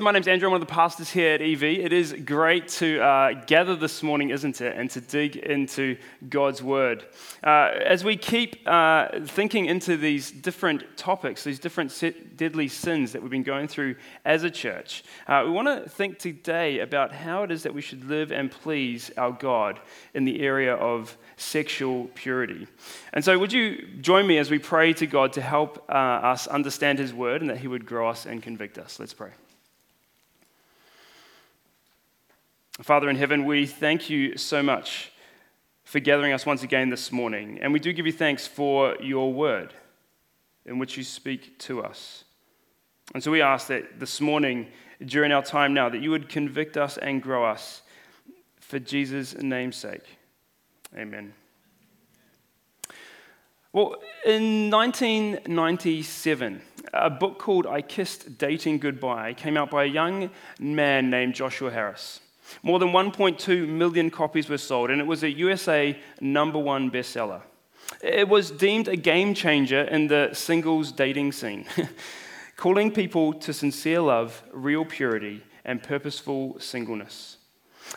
My name's Andrew. I'm one of the pastors here at EV. It is great to uh, gather this morning, isn't it, and to dig into God's Word. Uh, as we keep uh, thinking into these different topics, these different deadly sins that we've been going through as a church, uh, we want to think today about how it is that we should live and please our God in the area of sexual purity. And so, would you join me as we pray to God to help uh, us understand His Word and that He would grow us and convict us? Let's pray. Father in heaven, we thank you so much for gathering us once again this morning. And we do give you thanks for your word in which you speak to us. And so we ask that this morning, during our time now, that you would convict us and grow us for Jesus' name's sake. Amen. Well, in 1997, a book called I Kissed Dating Goodbye came out by a young man named Joshua Harris. More than 1.2 million copies were sold, and it was a USA number one bestseller. It was deemed a game changer in the singles dating scene, calling people to sincere love, real purity, and purposeful singleness.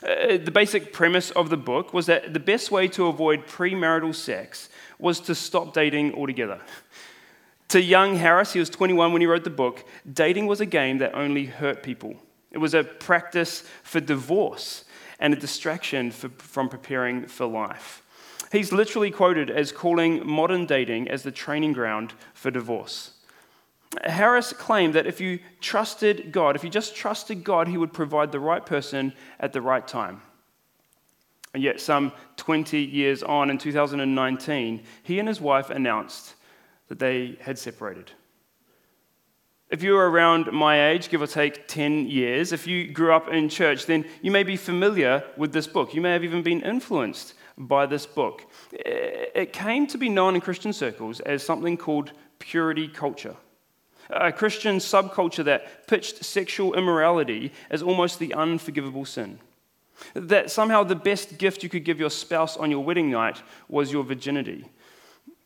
Uh, the basic premise of the book was that the best way to avoid premarital sex was to stop dating altogether. To young Harris, he was 21 when he wrote the book, dating was a game that only hurt people. It was a practice for divorce and a distraction for, from preparing for life. He's literally quoted as calling modern dating as the training ground for divorce. Harris claimed that if you trusted God, if you just trusted God, He would provide the right person at the right time. And yet, some 20 years on, in 2019, he and his wife announced that they had separated. If you were around my age, give or take 10 years, if you grew up in church, then you may be familiar with this book. You may have even been influenced by this book. It came to be known in Christian circles as something called purity culture, a Christian subculture that pitched sexual immorality as almost the unforgivable sin. That somehow the best gift you could give your spouse on your wedding night was your virginity.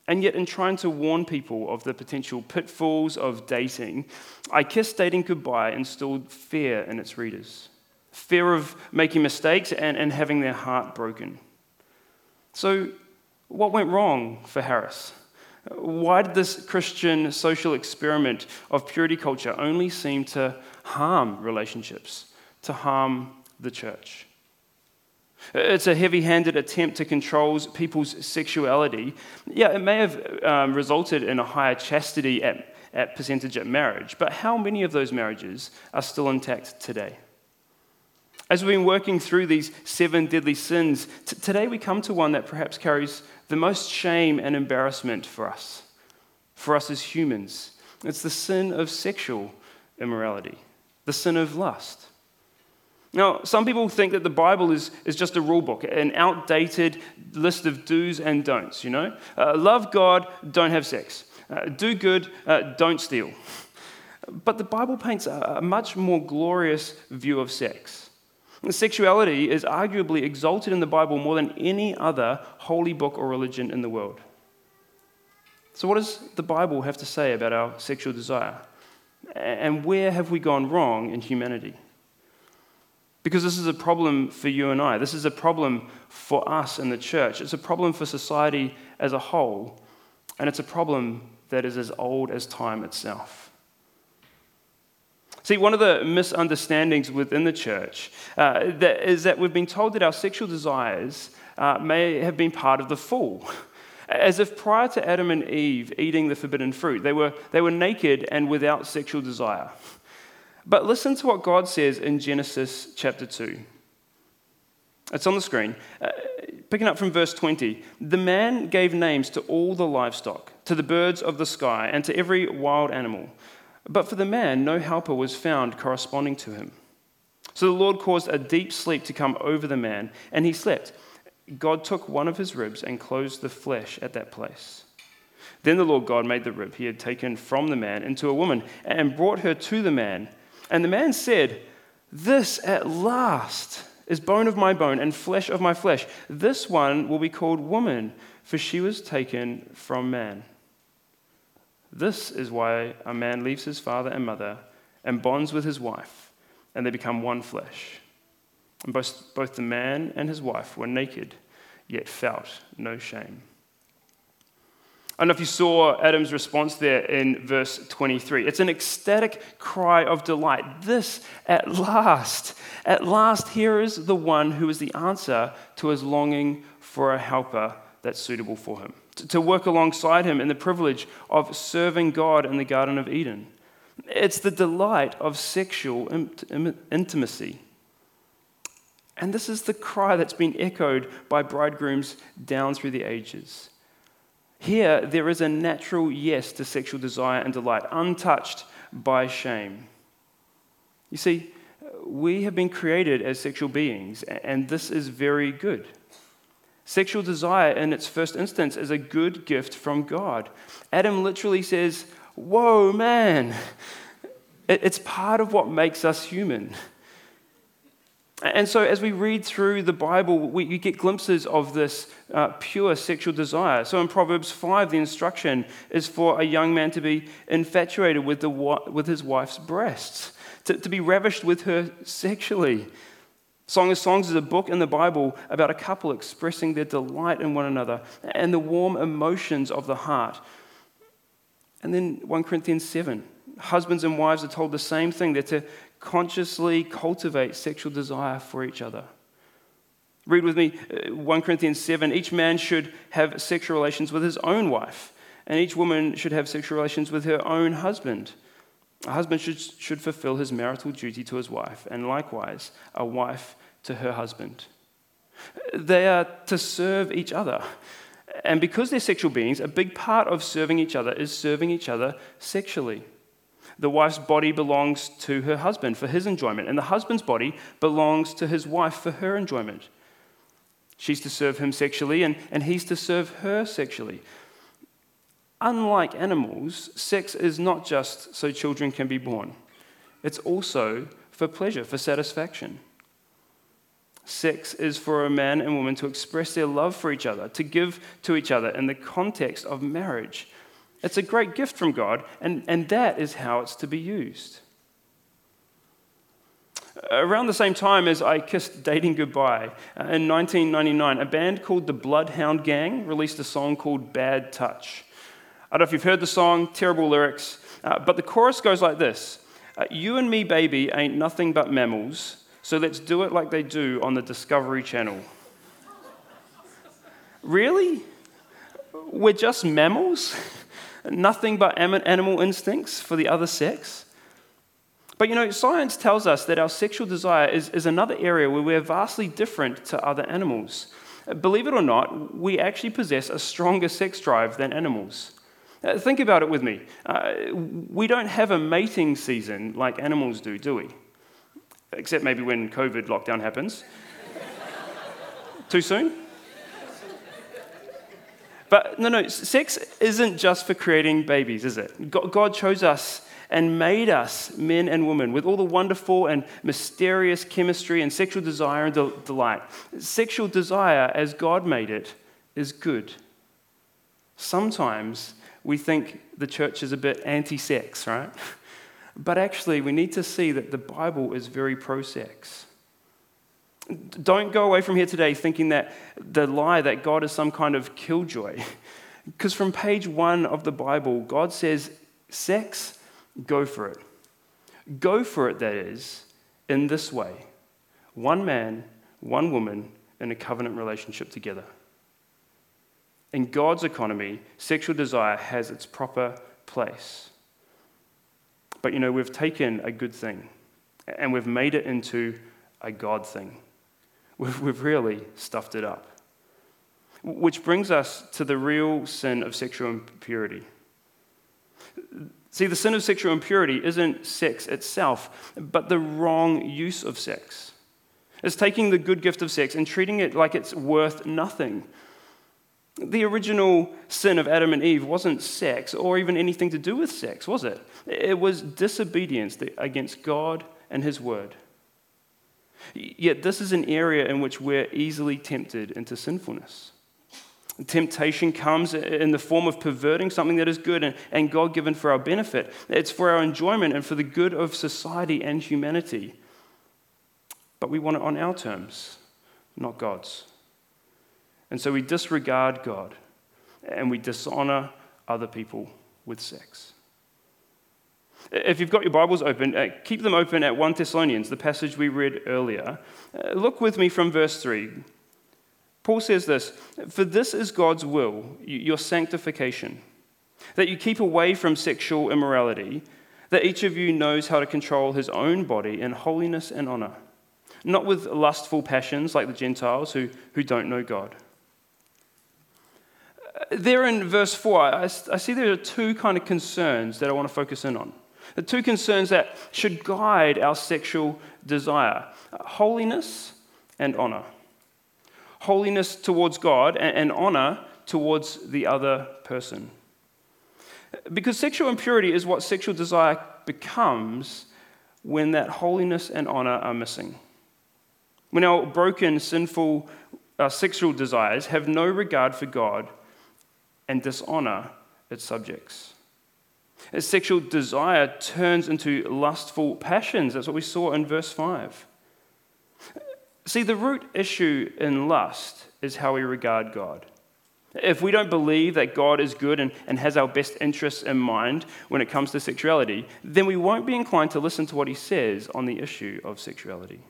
And yet, in trying to warn people of the potential pitfalls of dating, I Kissed Dating Goodbye instilled fear in its readers fear of making mistakes and, and having their heart broken. So, what went wrong for Harris? Why did this Christian social experiment of purity culture only seem to harm relationships, to harm the church? It's a heavy handed attempt to control people's sexuality. Yeah, it may have um, resulted in a higher chastity at, at percentage at marriage, but how many of those marriages are still intact today? As we've been working through these seven deadly sins, t- today we come to one that perhaps carries the most shame and embarrassment for us, for us as humans. It's the sin of sexual immorality, the sin of lust. Now, some people think that the Bible is, is just a rule book, an outdated list of do's and don'ts, you know? Uh, love God, don't have sex. Uh, do good, uh, don't steal. But the Bible paints a, a much more glorious view of sex. Sexuality is arguably exalted in the Bible more than any other holy book or religion in the world. So, what does the Bible have to say about our sexual desire? And where have we gone wrong in humanity? Because this is a problem for you and I. This is a problem for us in the church. It's a problem for society as a whole. And it's a problem that is as old as time itself. See, one of the misunderstandings within the church uh, that is that we've been told that our sexual desires uh, may have been part of the fall. As if prior to Adam and Eve eating the forbidden fruit, they were, they were naked and without sexual desire. But listen to what God says in Genesis chapter 2. It's on the screen. Uh, picking up from verse 20 The man gave names to all the livestock, to the birds of the sky, and to every wild animal. But for the man, no helper was found corresponding to him. So the Lord caused a deep sleep to come over the man, and he slept. God took one of his ribs and closed the flesh at that place. Then the Lord God made the rib he had taken from the man into a woman and brought her to the man. And the man said, This at last is bone of my bone and flesh of my flesh. This one will be called woman, for she was taken from man. This is why a man leaves his father and mother and bonds with his wife, and they become one flesh. And both, both the man and his wife were naked, yet felt no shame. I don't know if you saw Adam's response there in verse 23. It's an ecstatic cry of delight. This, at last, at last, here is the one who is the answer to his longing for a helper that's suitable for him, to work alongside him in the privilege of serving God in the Garden of Eden. It's the delight of sexual intimacy. And this is the cry that's been echoed by bridegrooms down through the ages. Here, there is a natural yes to sexual desire and delight, untouched by shame. You see, we have been created as sexual beings, and this is very good. Sexual desire, in its first instance, is a good gift from God. Adam literally says, Whoa, man, it's part of what makes us human. And so, as we read through the Bible, we, you get glimpses of this uh, pure sexual desire. So, in Proverbs 5, the instruction is for a young man to be infatuated with, the, with his wife's breasts, to, to be ravished with her sexually. Song of Songs is a book in the Bible about a couple expressing their delight in one another and the warm emotions of the heart. And then 1 Corinthians 7 husbands and wives are told the same thing. They're to consciously cultivate sexual desire for each other. Read with me uh, 1 Corinthians 7. Each man should have sexual relations with his own wife, and each woman should have sexual relations with her own husband. A husband should, should fulfill his marital duty to his wife, and likewise, a wife to her husband. They are to serve each other. And because they're sexual beings, a big part of serving each other is serving each other sexually. The wife's body belongs to her husband for his enjoyment, and the husband's body belongs to his wife for her enjoyment. She's to serve him sexually, and, and he's to serve her sexually. Unlike animals, sex is not just so children can be born, it's also for pleasure, for satisfaction. Sex is for a man and woman to express their love for each other, to give to each other in the context of marriage. It's a great gift from God, and, and that is how it's to be used. Around the same time as I kissed Dating Goodbye, uh, in 1999, a band called the Bloodhound Gang released a song called Bad Touch. I don't know if you've heard the song, terrible lyrics, uh, but the chorus goes like this uh, You and me, baby, ain't nothing but mammals, so let's do it like they do on the Discovery Channel. really? We're just mammals? nothing but animal instincts for the other sex. But you know, science tells us that our sexual desire is, is another area where we're vastly different to other animals. Believe it or not, we actually possess a stronger sex drive than animals. Uh, think about it with me. Uh, we don't have a mating season like animals do, do we? Except maybe when COVID lockdown happens. Too soon? But no, no, sex isn't just for creating babies, is it? God chose us and made us men and women with all the wonderful and mysterious chemistry and sexual desire and delight. Sexual desire, as God made it, is good. Sometimes we think the church is a bit anti sex, right? But actually, we need to see that the Bible is very pro sex. Don't go away from here today thinking that the lie that God is some kind of killjoy. Because from page one of the Bible, God says, sex, go for it. Go for it, that is, in this way one man, one woman in a covenant relationship together. In God's economy, sexual desire has its proper place. But you know, we've taken a good thing and we've made it into a God thing. We've, really stuffed it up. Which brings us to the real sin of sexual impurity. See, the sin of sexual impurity isn't sex itself, but the wrong use of sex. It's taking the good gift of sex and treating it like it's worth nothing. The original sin of Adam and Eve wasn't sex or even anything to do with sex, was it? It was disobedience against God and His word. Yet, this is an area in which we're easily tempted into sinfulness. Temptation comes in the form of perverting something that is good and, God given for our benefit. It's for our enjoyment and for the good of society and humanity. but we want it on our terms, not God's. And so we disregard God and we dishonor other people with sex. If you've got your Bibles open, uh, keep them open at 1 Thessalonians, the passage we read earlier. Uh, look with me from verse 3. Paul says this For this is God's will, your sanctification, that you keep away from sexual immorality, that each of you knows how to control his own body in holiness and honor, not with lustful passions like the Gentiles who, who don't know God. Uh, there in verse 4, I, I see there are two kind of concerns that I want to focus in on. The two concerns that should guide our sexual desire holiness and honor. Holiness towards God and honor towards the other person. Because sexual impurity is what sexual desire becomes when that holiness and honor are missing. When our broken, sinful uh, sexual desires have no regard for God and dishonor its subjects. Sexual desire turns into lustful passions. That's what we saw in verse 5. See, the root issue in lust is how we regard God. If we don't believe that God is good and, and has our best interests in mind when it comes to sexuality, then we won't be inclined to listen to what he says on the issue of sexuality.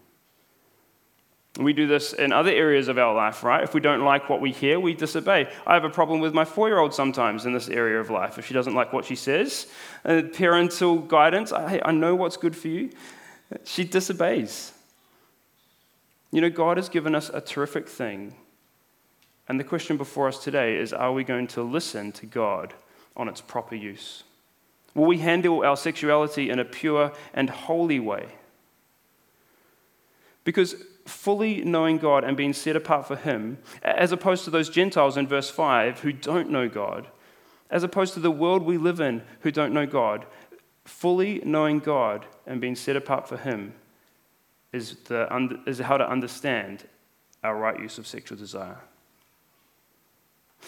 We do this in other areas of our life, right? If we don't like what we hear, we disobey. I have a problem with my four year old sometimes in this area of life. If she doesn't like what she says, uh, parental guidance, I, I know what's good for you, she disobeys. You know, God has given us a terrific thing. And the question before us today is are we going to listen to God on its proper use? Will we handle our sexuality in a pure and holy way? Because fully knowing God and being set apart for Him, as opposed to those Gentiles in verse 5 who don't know God, as opposed to the world we live in who don't know God, fully knowing God and being set apart for Him is, the, is how to understand our right use of sexual desire.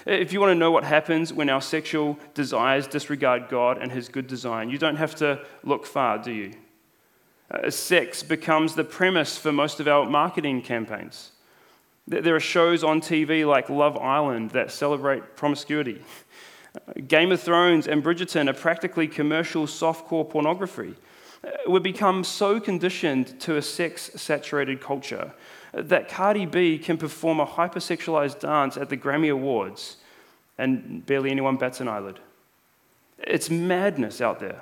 If you want to know what happens when our sexual desires disregard God and His good design, you don't have to look far, do you? Uh, sex becomes the premise for most of our marketing campaigns. There are shows on TV like Love Island that celebrate promiscuity. Game of Thrones and Bridgerton are practically commercial softcore pornography. Uh, we've become so conditioned to a sex saturated culture that Cardi B can perform a hypersexualized dance at the Grammy Awards and barely anyone bats an eyelid. It's madness out there.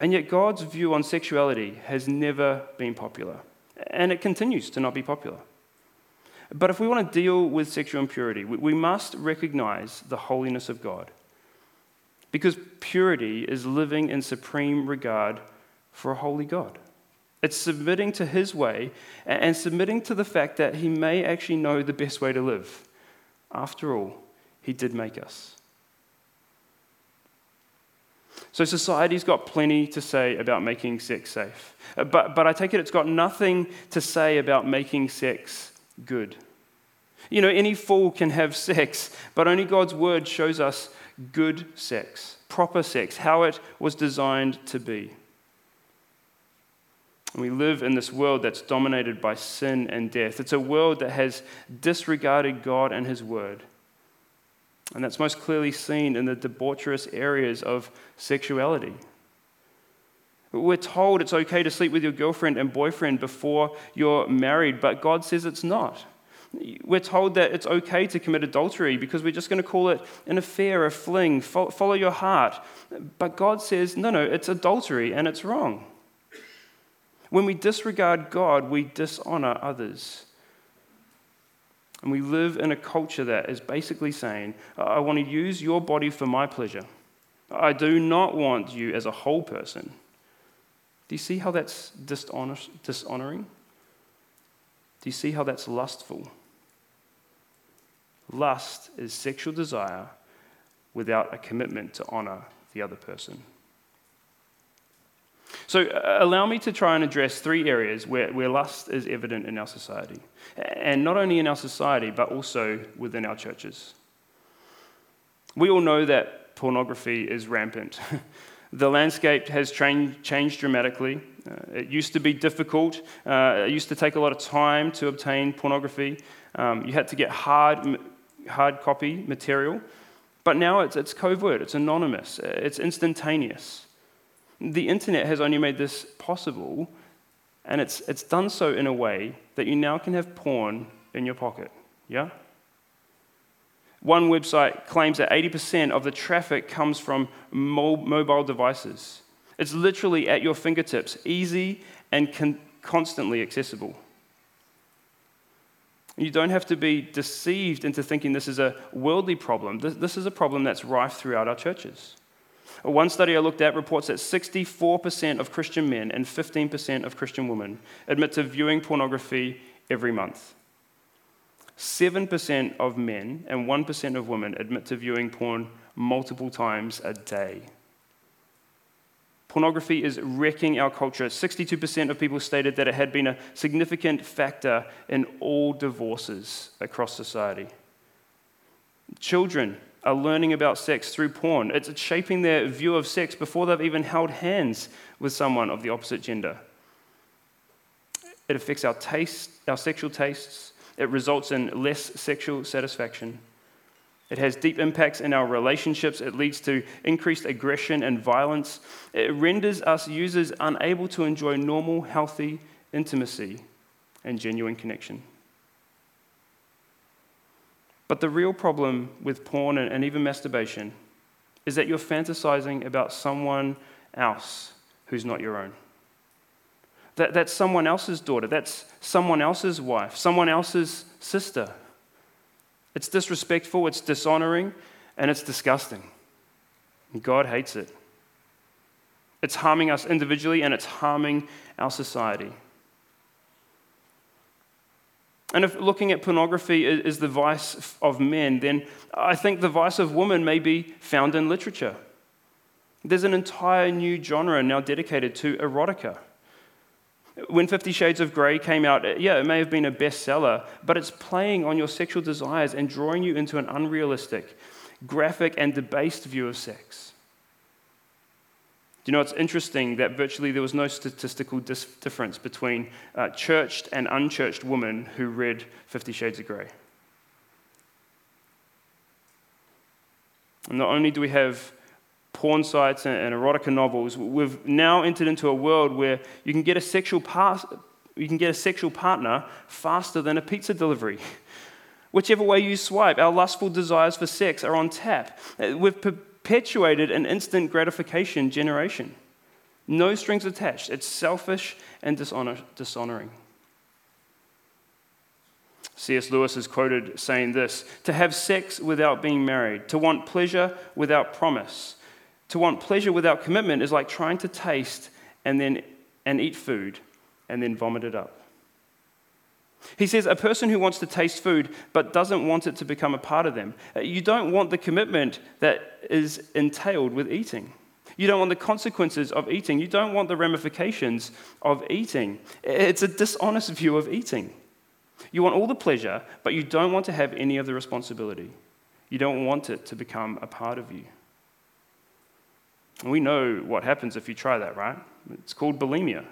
And yet, God's view on sexuality has never been popular, and it continues to not be popular. But if we want to deal with sexual impurity, we must recognize the holiness of God. Because purity is living in supreme regard for a holy God. It's submitting to his way and submitting to the fact that he may actually know the best way to live. After all, he did make us. So, society's got plenty to say about making sex safe. Uh, but, but I take it it's got nothing to say about making sex good. You know, any fool can have sex, but only God's word shows us good sex, proper sex, how it was designed to be. We live in this world that's dominated by sin and death. It's a world that has disregarded God and His word. And that's most clearly seen in the debaucherous areas of sexuality. We're told it's okay to sleep with your girlfriend and boyfriend before you're married, but God says it's not. We're told that it's okay to commit adultery because we're just going to call it an affair, a fling, follow your heart. But God says, no, no, it's adultery and it's wrong. When we disregard God, we dishonor others. And we live in a culture that is basically saying, I want to use your body for my pleasure. I do not want you as a whole person. Do you see how that's dishonor- dishonoring? Do you see how that's lustful? Lust is sexual desire without a commitment to honor the other person. So, uh, allow me to try and address three areas where, where lust is evident in our society. And not only in our society, but also within our churches. We all know that pornography is rampant. The landscape has changed dramatically. Uh, it used to be difficult. Uh, it used to take a lot of time to obtain pornography. Um, you had to get hard, hard copy material. But now it's, it's covert, it's anonymous, it's instantaneous. The internet has only made this possible, and it's, it's done so in a way that you now can have porn in your pocket. Yeah? One website claims that 80% of the traffic comes from mobile devices. It's literally at your fingertips, easy and con- constantly accessible. You don't have to be deceived into thinking this is a worldly problem. This, this is a problem that's rife throughout our churches. One study I looked at reports that 64% of Christian men and 15% of Christian women admit to viewing pornography every month. 7% of men and 1% of women admit to viewing porn multiple times a day. Pornography is wrecking our culture. 62% of people stated that it had been a significant factor in all divorces across society. Children are learning about sex through porn. It's shaping their view of sex before they've even held hands with someone of the opposite gender. It affects our taste, our sexual tastes. It results in less sexual satisfaction. It has deep impacts in our relationships. It leads to increased aggression and violence. It renders us users unable to enjoy normal, healthy intimacy and genuine connection. But the real problem with porn and even masturbation is that you're fantasizing about someone else who's not your own. That, that's someone else's daughter, that's someone else's wife, someone else's sister. It's disrespectful, it's dishonoring, and it's disgusting. God hates it. It's harming us individually and it's harming our society. And if looking at pornography is the vice of men, then I think the vice of women may be found in literature. There's an entire new genre now dedicated to erotica. When Fifty Shades of Grey came out, uh, yeah, it may have been a bestseller, but it's playing on your sexual desires and drawing you into an unrealistic, graphic, and debased view of sex. You know, it's interesting that virtually there was no statistical dis- difference between uh, churched and unchurched women who read Fifty Shades of Grey. And not only do we have porn sites and, and erotica novels, we've now entered into a world where you can get a sexual pass, you can get a sexual partner faster than a pizza delivery. Whichever way you swipe, our lustful desires for sex are on tap. Uh, we've perpetuated an instant gratification generation. No strings attached. It's selfish and dishonor- dishonoring. C.S. Lewis is quoted saying this To have sex without being married, to want pleasure without promise, to want pleasure without commitment is like trying to taste and then and eat food and then vomit it up. He says a person who wants to taste food but doesn't want it to become a part of them. Uh, you don't want the commitment that is entailed with eating. You don't want the consequences of eating. You don't want the ramifications of eating. It's a dishonest view of eating. You want all the pleasure, but you don't want to have any of the responsibility. You don't want it to become a part of you. we know what happens if you try that, right? It's called bulimia.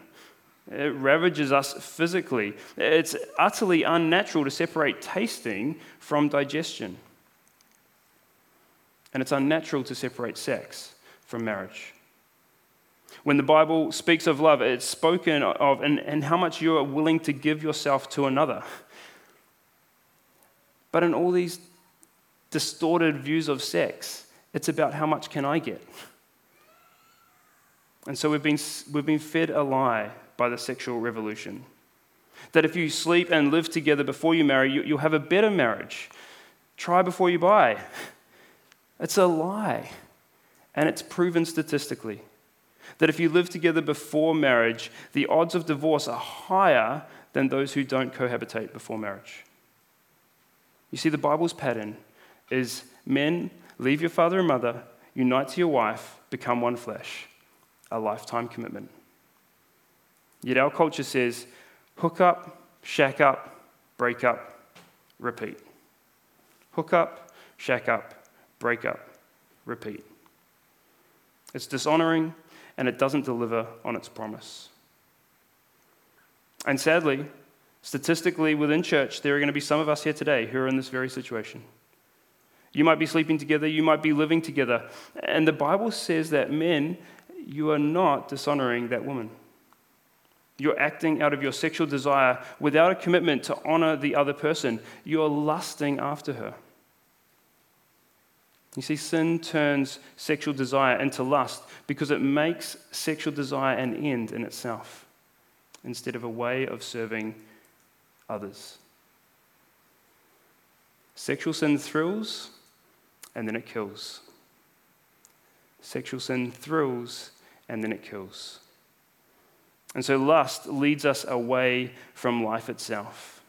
It ravages us physically. It's utterly unnatural to separate tasting from digestion. And it's unnatural to separate sex from marriage. When the Bible speaks of love, it's spoken of and, and how much you are willing to give yourself to another. But in all these distorted views of sex, it's about how much can I get? And so we've been, we've been fed a lie by the sexual revolution. That if you sleep and live together before you marry, you, will have a better marriage. Try before you buy. It's a lie. And it's proven statistically that if you live together before marriage, the odds of divorce are higher than those who don't cohabitate before marriage. You see, the Bible's pattern is men, leave your father and mother, unite to your wife, become one flesh, a lifetime commitment. Yet our culture says hook up, shack up, break up, repeat. Hook up, shack up, break up, repeat. it's dishonoring, and it doesn't deliver on its promise. And sadly, statistically within church, there are going to be some of us here today who are in this very situation. You might be sleeping together, you might be living together. And the Bible says that men, you are not dishonoring that woman. You're acting out of your sexual desire without a commitment to honor the other person. You're lusting after her. You see, sin turns sexual desire into lust because it makes sexual desire an end in itself instead of a way of serving others. Sexual sin thrills and then it kills. Sexual sin thrills and then it kills. And so lust leads us away from life itself.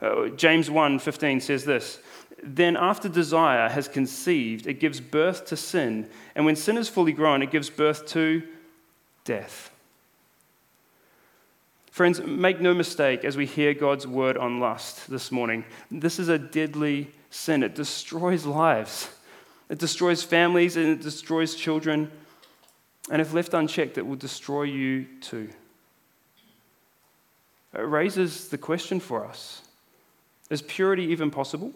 Uh, James 1:15 says this, then after desire has conceived, it gives birth to sin, and when sin is fully grown, it gives birth to death. Friends, make no mistake as we hear God's word on lust this morning. This is a deadly sin. It destroys lives, it destroys families, and it destroys children. And if left unchecked, it will destroy you too. It raises the question for us is purity even possible?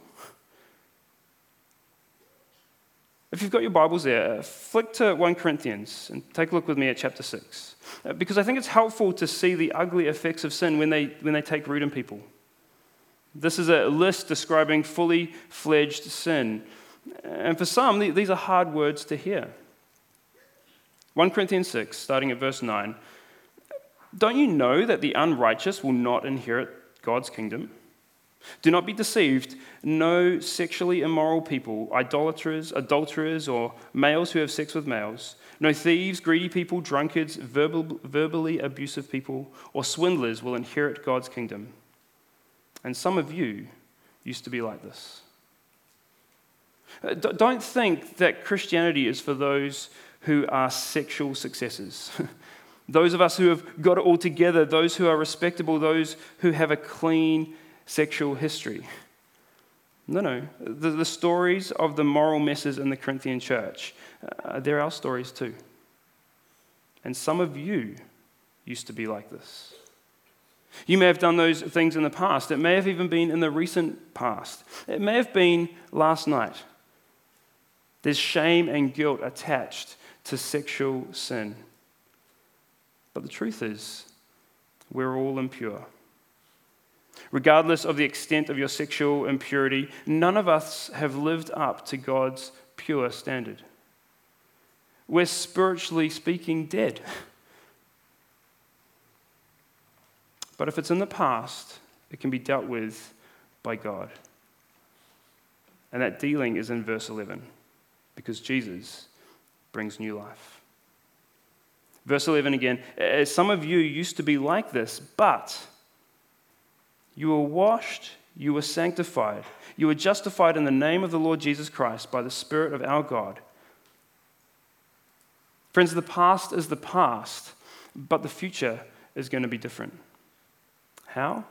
If you've got your Bibles there, flick to 1 Corinthians and take a look with me at chapter 6. Uh, because I think it's helpful to see the ugly effects of sin when they, when they take root in people. This is a list describing fully fledged sin. And for some, these are hard words to hear. 1 Corinthians 6, starting at verse 9. Don't you know that the unrighteous will not inherit God's kingdom? Do not be deceived. No sexually immoral people, idolaters, adulterers, or males who have sex with males, no thieves, greedy people, drunkards, verbal, verbally abusive people, or swindlers will inherit God's kingdom. And some of you used to be like this. Uh, don't think that Christianity is for those who are sexual successes. those of us who have got it all together, those who are respectable, those who have a clean sexual history. No, no. The, the stories of the moral messes in the Corinthian church, uh, they're our stories too. And some of you used to be like this. You may have done those things in the past. It may have even been in the recent past. It may have been last night. There's shame and guilt attached to sexual sin. But the truth is, we're all impure. Regardless of the extent of your sexual impurity, none of us have lived up to God's pure standard. We're spiritually speaking dead. But if it's in the past, it can be dealt with by God. And that dealing is in verse 11, because Jesus brings new life. Verse 11 again uh, Some of you used to be like this, but you were washed, you were sanctified, you were justified in the name of the Lord Jesus Christ by the Spirit of our God. Friends, the past is the past, but the future is going to be different. How?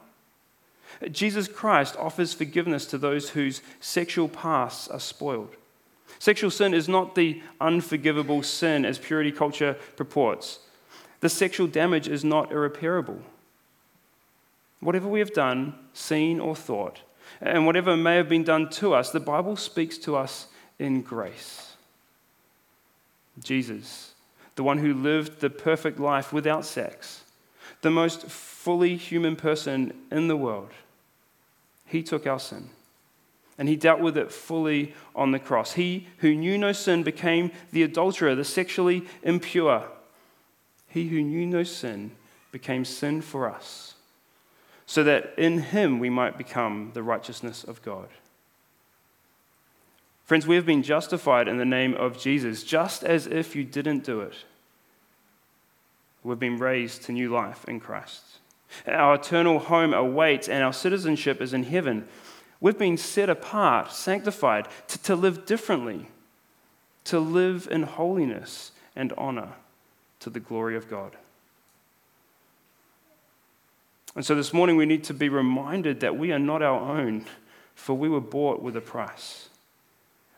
Jesus Christ offers forgiveness to those whose sexual pasts are spoiled. Sexual sin is not the unforgivable sin as purity culture purports. The sexual damage is not irreparable. Whatever we have done, seen, or thought, and whatever may have been done to us, the Bible speaks to us in grace. Jesus, the one who lived the perfect life without sex, the most fully human person in the world, he took our sin and he dealt with it fully on the cross. He who knew no sin became the adulterer, the sexually impure. He who knew no sin became sin for us so that in him we might become the righteousness of God. Friends, we have been justified in the name of Jesus, just as if you didn't do it. We've been raised to new life in Christ. Our eternal home awaits, and our citizenship is in heaven. We've been set apart, sanctified, to, to live differently, to live in holiness and honor to the glory of God. And so this morning we need to be reminded that we are not our own, for we were bought with a price.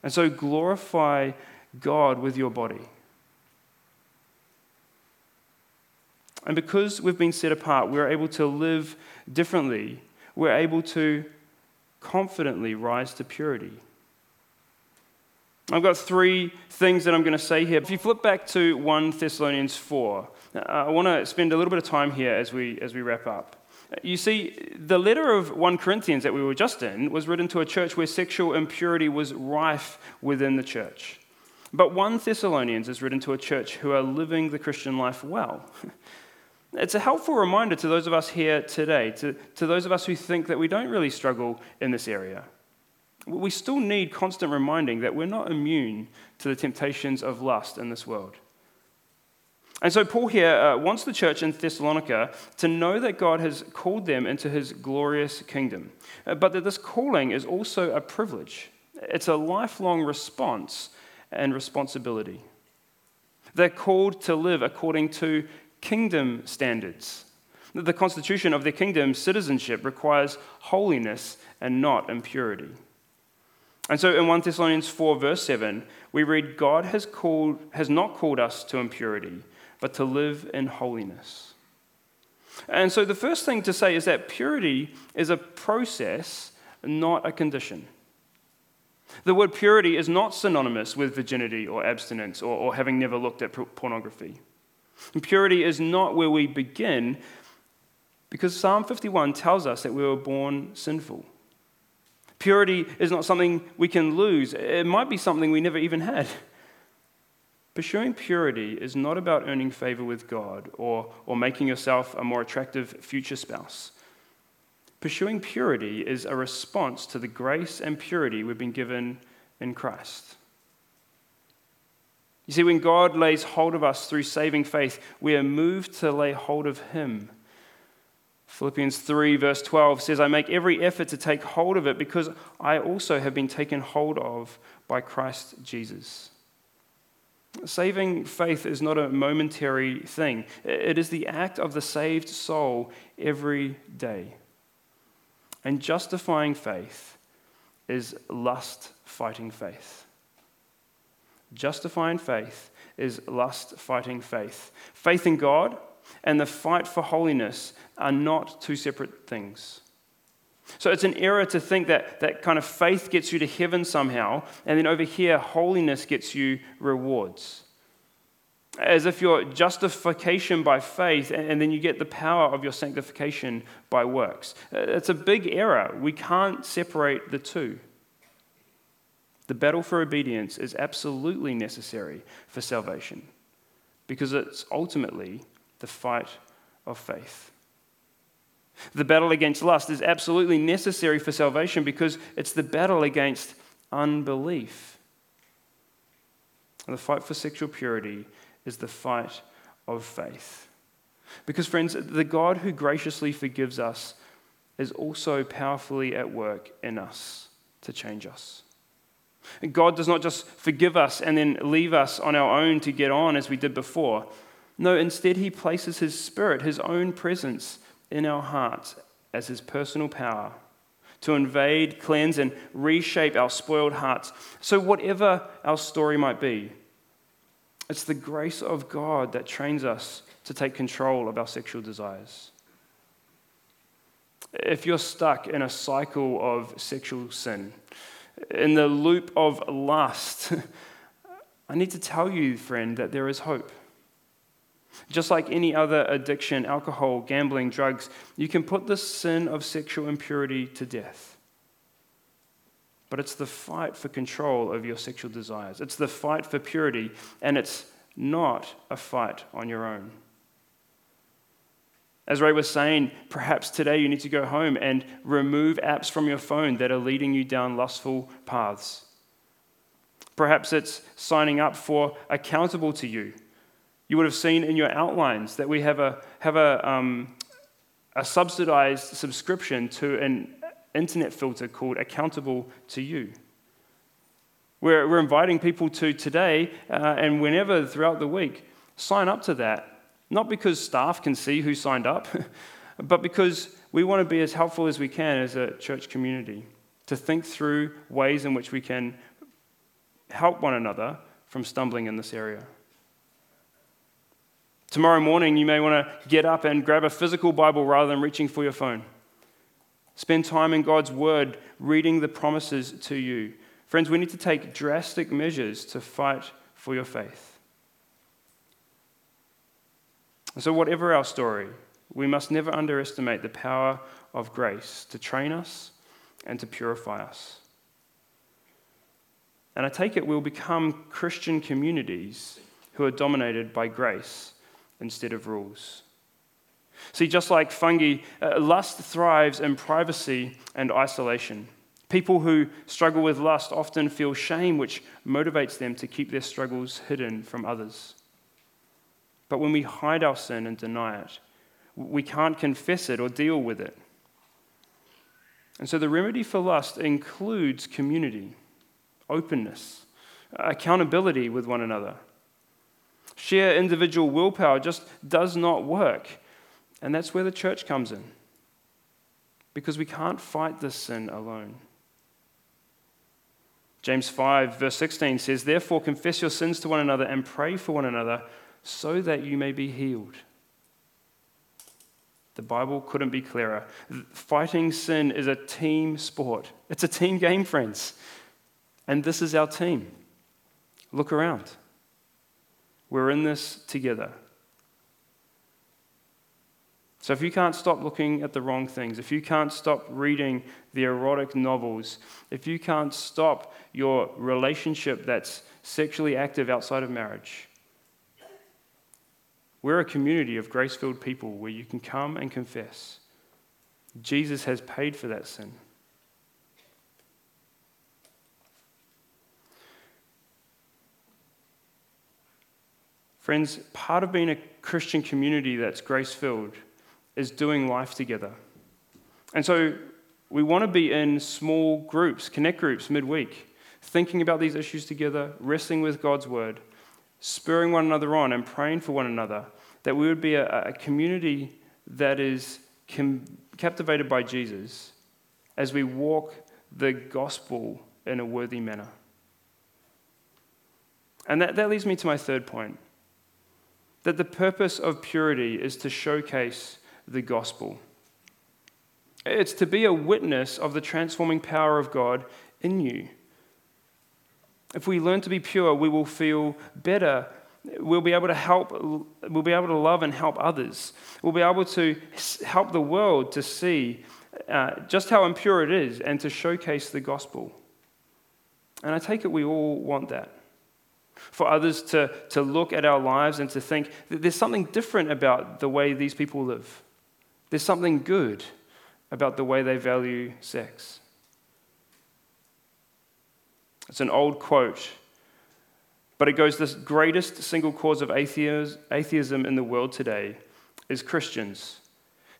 And so glorify God with your body. And because we've been set apart, we're able to live differently. We're able to confidently rise to purity. I've got three things that I'm going to say here. If you flip back to 1 Thessalonians 4, uh, I want to spend a little bit of time here as we, as we wrap up. You see, the letter of 1 Corinthians that we were just in was written to a church where sexual impurity was rife within the church. But 1 Thessalonians is written to a church who are living the Christian life well. It's a helpful reminder to those of us here today, to, to those of us who think that we don't really struggle in this area. We still need constant reminding that we're not immune to the temptations of lust in this world. And so, Paul here uh, wants the church in Thessalonica to know that God has called them into his glorious kingdom, uh, but that this calling is also a privilege. It's a lifelong response and responsibility. They're called to live according to kingdom standards. That The constitution of their kingdom citizenship requires holiness and not impurity. And so in 1 Thessalonians 4, verse 7, we read, God has, called, has not called us to impurity, but to live in holiness. And so the first thing to say is that purity is a process, not a condition. The word purity is not synonymous with virginity or abstinence or, or having never looked at pornography. And purity is not where we begin because Psalm 51 tells us that we were born sinful. Purity is not something we can lose, it might be something we never even had. Pursuing purity is not about earning favor with God or, or making yourself a more attractive future spouse. Pursuing purity is a response to the grace and purity we've been given in Christ. You see, when God lays hold of us through saving faith, we are moved to lay hold of Him. Philippians 3, verse 12 says, I make every effort to take hold of it because I also have been taken hold of by Christ Jesus. Saving faith is not a momentary thing, it is the act of the saved soul every day. And justifying faith is lust fighting faith. Justifying faith is lust fighting faith. Faith in God and the fight for holiness are not two separate things. So it's an error to think that that kind of faith gets you to heaven somehow, and then over here, holiness gets you rewards. As if your justification by faith, and then you get the power of your sanctification by works. Uh, it's a big error. We can't separate the two. The battle for obedience is absolutely necessary for salvation because it's ultimately the fight of faith. The battle against lust is absolutely necessary for salvation because it's the battle against unbelief. And the fight for sexual purity is the fight of faith. Because, friends, the God who graciously forgives us is also powerfully at work in us to change us. God does not just forgive us and then leave us on our own to get on as we did before. No, instead, He places His Spirit, His own presence, in our hearts as His personal power to invade, cleanse, and reshape our spoiled hearts. So, whatever our story might be, it's the grace of God that trains us to take control of our sexual desires. If you're stuck in a cycle of sexual sin, in the loop of lust, I need to tell you, friend, that there is hope. Just like any other addiction, alcohol, gambling, drugs, you can put the sin of sexual impurity to death. But it's the fight for control of your sexual desires. It's the fight for purity, and it's not a fight on your own. As Ray was saying, perhaps today you need to go home and remove apps from your phone that are leading you down lustful paths. Perhaps it's signing up for accountable to you. You would have seen in your outlines that we have a, have a, um, a subsidized subscription to an internet filter called Accountable to You. We're, we're inviting people to today uh, and whenever throughout the week sign up to that not because staff can see who signed up, but because we want to be as helpful as we can as a church community to think through ways in which we can help one another from stumbling in this area. Tomorrow morning, you may want to get up and grab a physical Bible rather than reaching for your phone. Spend time in God's Word, reading the promises to you. Friends, we need to take drastic measures to fight for your faith. So, whatever our story, we must never underestimate the power of grace to train us and to purify us. And I take it we'll become Christian communities who are dominated by grace instead of rules. See, just like fungi, uh, lust thrives in privacy and isolation. People who struggle with lust often feel shame, which motivates them to keep their struggles hidden from others. But when we hide our sin and deny it, we can't confess it or deal with it. And so the remedy for lust includes community, openness, accountability with one another. Sheer individual willpower just does not work. And that's where the church comes in. Because we can't fight this sin alone. James 5, verse 16 says, Therefore, confess your sins to one another and pray for one another so that you may be healed. The Bible couldn't be clearer. Fighting sin is a team sport, it's a team game, friends. And this is our team. Look around. We're in this together. So, if you can't stop looking at the wrong things, if you can't stop reading the erotic novels, if you can't stop your relationship that's sexually active outside of marriage, we're a community of grace filled people where you can come and confess. Jesus has paid for that sin. Friends, part of being a Christian community that's grace filled is doing life together. And so we want to be in small groups, connect groups midweek, thinking about these issues together, wrestling with God's word, spurring one another on, and praying for one another. That we would be a, a community that is com- captivated by Jesus as we walk the gospel in a worthy manner. And that, that leads me to my third point that the purpose of purity is to showcase the gospel. It's to be a witness of the transforming power of God in you. If we learn to be pure, we will feel better. We'll be able to help, we'll be able to love and help others. We'll be able to help the world to see uh, just how impure it is and to showcase the gospel. And I take it we all want that for others to, to look at our lives and to think that there's something different about the way these people live. There's something good about the way they value sex. It's an old quote, but it goes the greatest single cause of atheism in the world today is Christians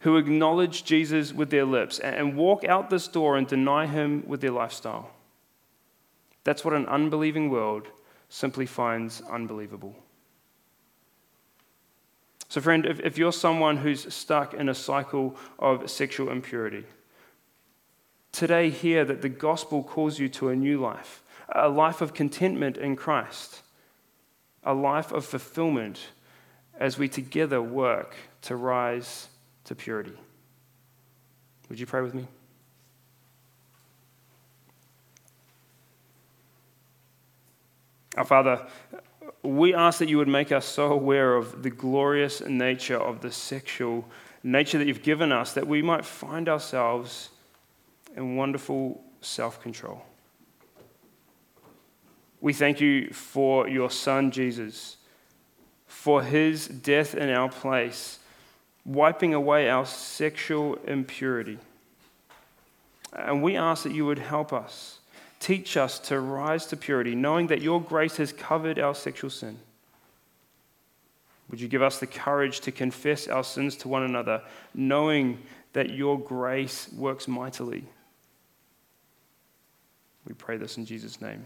who acknowledge Jesus with their lips and walk out this door and deny him with their lifestyle. That's what an unbelieving world simply finds unbelievable. So, friend, if, if you're someone who's stuck in a cycle of sexual impurity, today hear that the gospel calls you to a new life, a life of contentment in Christ, a life of fulfillment as we together work to rise to purity. Would you pray with me? Our Father, we ask that you would make us so aware of the glorious nature of the sexual nature that you've given us that we might find ourselves in wonderful self control. We thank you for your Son, Jesus, for his death in our place, wiping away our sexual impurity. And we ask that you would help us Teach us to rise to purity, knowing that your grace has covered our sexual sin. Would you give us the courage to confess our sins to one another, knowing that your grace works mightily? We pray this in Jesus' name.